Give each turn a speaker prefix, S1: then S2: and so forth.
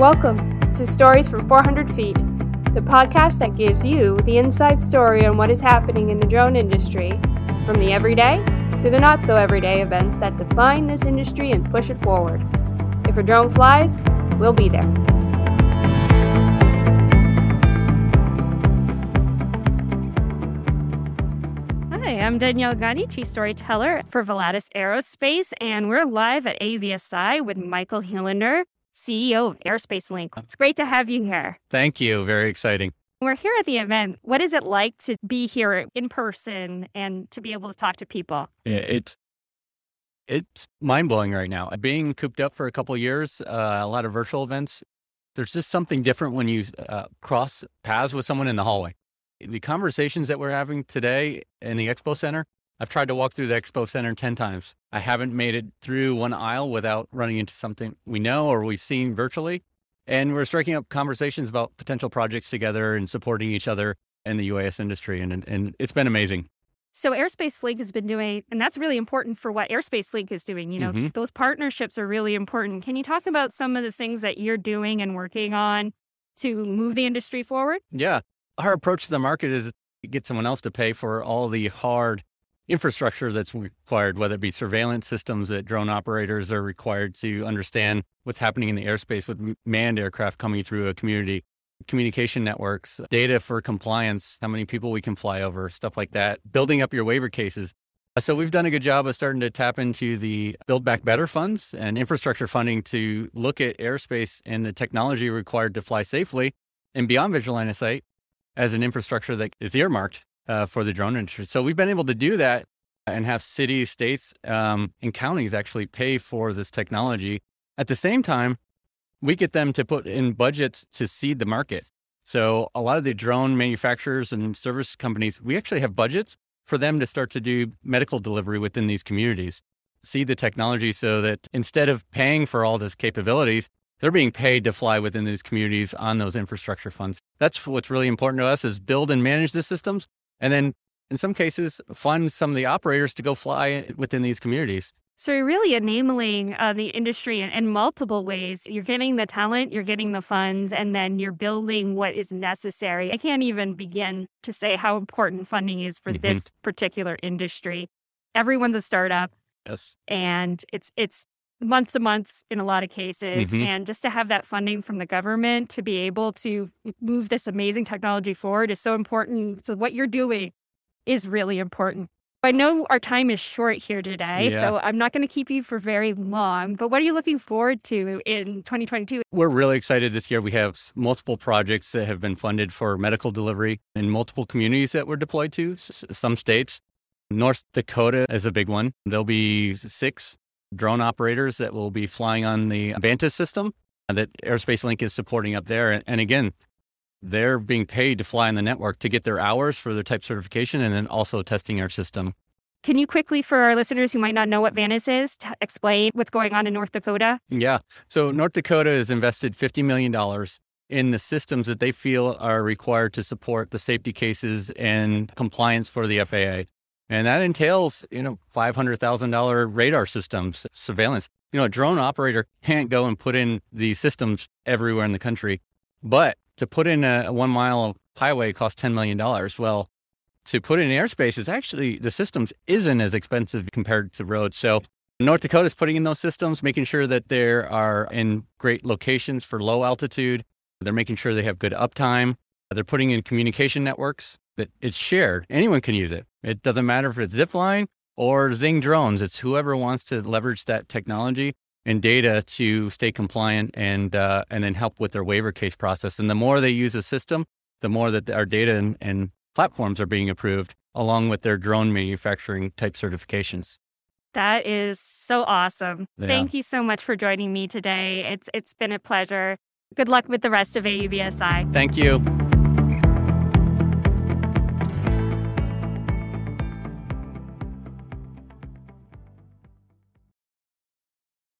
S1: Welcome to Stories from 400 Feet, the podcast that gives you the inside story on what is happening in the drone industry, from the everyday to the not so everyday events that define this industry and push it forward. If a drone flies, we'll be there. Hi, I'm Danielle Gani, Chief Storyteller for Volatus Aerospace, and we're live at AUVSI with Michael Healander, CEO of Airspace Link. It's great to have you here.
S2: Thank you. Very exciting.
S1: We're here at the event. What is it like to be here in person and to be able to talk to people?
S2: It's it's mind blowing right now. Being cooped up for a couple years, uh, a lot of virtual events. There's just something different when you uh, cross paths with someone in the hallway. The conversations that we're having today in the expo center I've tried to walk through the expo center 10 times. I haven't made it through one aisle without running into something we know or we've seen virtually. And we're striking up conversations about potential projects together and supporting each other in the UAS industry. And, and it's been amazing.
S1: So Airspace Link has been doing, and that's really important for what Airspace Link is doing. You know, mm-hmm. those partnerships are really important. Can you talk about some of the things that you're doing and working on to move the industry forward?
S2: Yeah. Our approach to the market is get someone else to pay for all the hard infrastructure that's required, whether it be surveillance systems that drone operators are required to understand what's happening in the airspace with manned aircraft coming through a community, communication networks, data for compliance, how many people we can fly over, stuff like that, building up your waiver cases. Uh, so we've done a good job of starting to tap into the Build Back Better funds and infrastructure funding to look at airspace and the technology required to fly safely and beyond visual line of sight as an infrastructure that is earmarked uh, for the drone industry. So we've been able to do that and have cities, states, um, and counties actually pay for this technology. At the same time, we get them to put in budgets to seed the market. So a lot of the drone manufacturers and service companies, we actually have budgets for them to start to do medical delivery within these communities. See the technology so that instead of paying for all those capabilities, they're being paid to fly within these communities on those infrastructure funds. That's what's really important to us is build and manage the systems and then in some cases fund some of the operators to go fly within these communities.
S1: So you're really enabling uh, the industry in, in, multiple ways. You're getting the talent, you're getting the funds, and then you're building what is necessary. I can't even begin to say how important funding is for mm-hmm. this particular industry. Everyone's a startup.
S2: Yes.
S1: And it's it's month to month in a lot of cases. Mm-hmm. And just to have that funding from the government to be able to move this amazing technology forward is so important. So what you're doing is really important. I know our time is short here today, yeah. so I'm not going to keep you for very long. But what are you looking forward to in 2022?
S2: We're really excited this year. We have multiple projects that have been funded for medical delivery in multiple communities that we're deployed to, some states. North Dakota is a big one. There'll be six drone operators that will be flying on the Vantis system that Airspace Link is supporting up there. And again, they're being paid to fly on the network to get their hours for their type certification and then also testing our system.
S1: Can you quickly, for our listeners who might not know what Vantis is, t- explain what's going on in North Dakota?
S2: Yeah. So, North Dakota has invested $50 million in the systems that they feel are required to support the safety cases and compliance for the FAA. And that entails, you know, $500,000 radar systems, surveillance. You know, a drone operator can't go and put in these systems everywhere in the country, but to put in a, one mile highway costs $10 million. Well, to put in airspace is actually the systems isn't as expensive compared to roads. So North Dakota is putting in those systems, making sure that they are in great locations for low altitude. They're making sure they have good uptime. They're putting in communication networks that it's shared. Anyone can use it. It doesn't matter if it's Zipline or Zing drones. It's whoever wants to leverage that technology and data to stay compliant and uh, and then help with their waiver case process. And the more they use the system, the more that our data and, and platforms are being approved, along with their drone manufacturing type certifications.
S1: That is so awesome. Yeah. Thank you so much for joining me today. It's it's been a pleasure. Good luck with the rest of AUVSI.
S2: Thank you.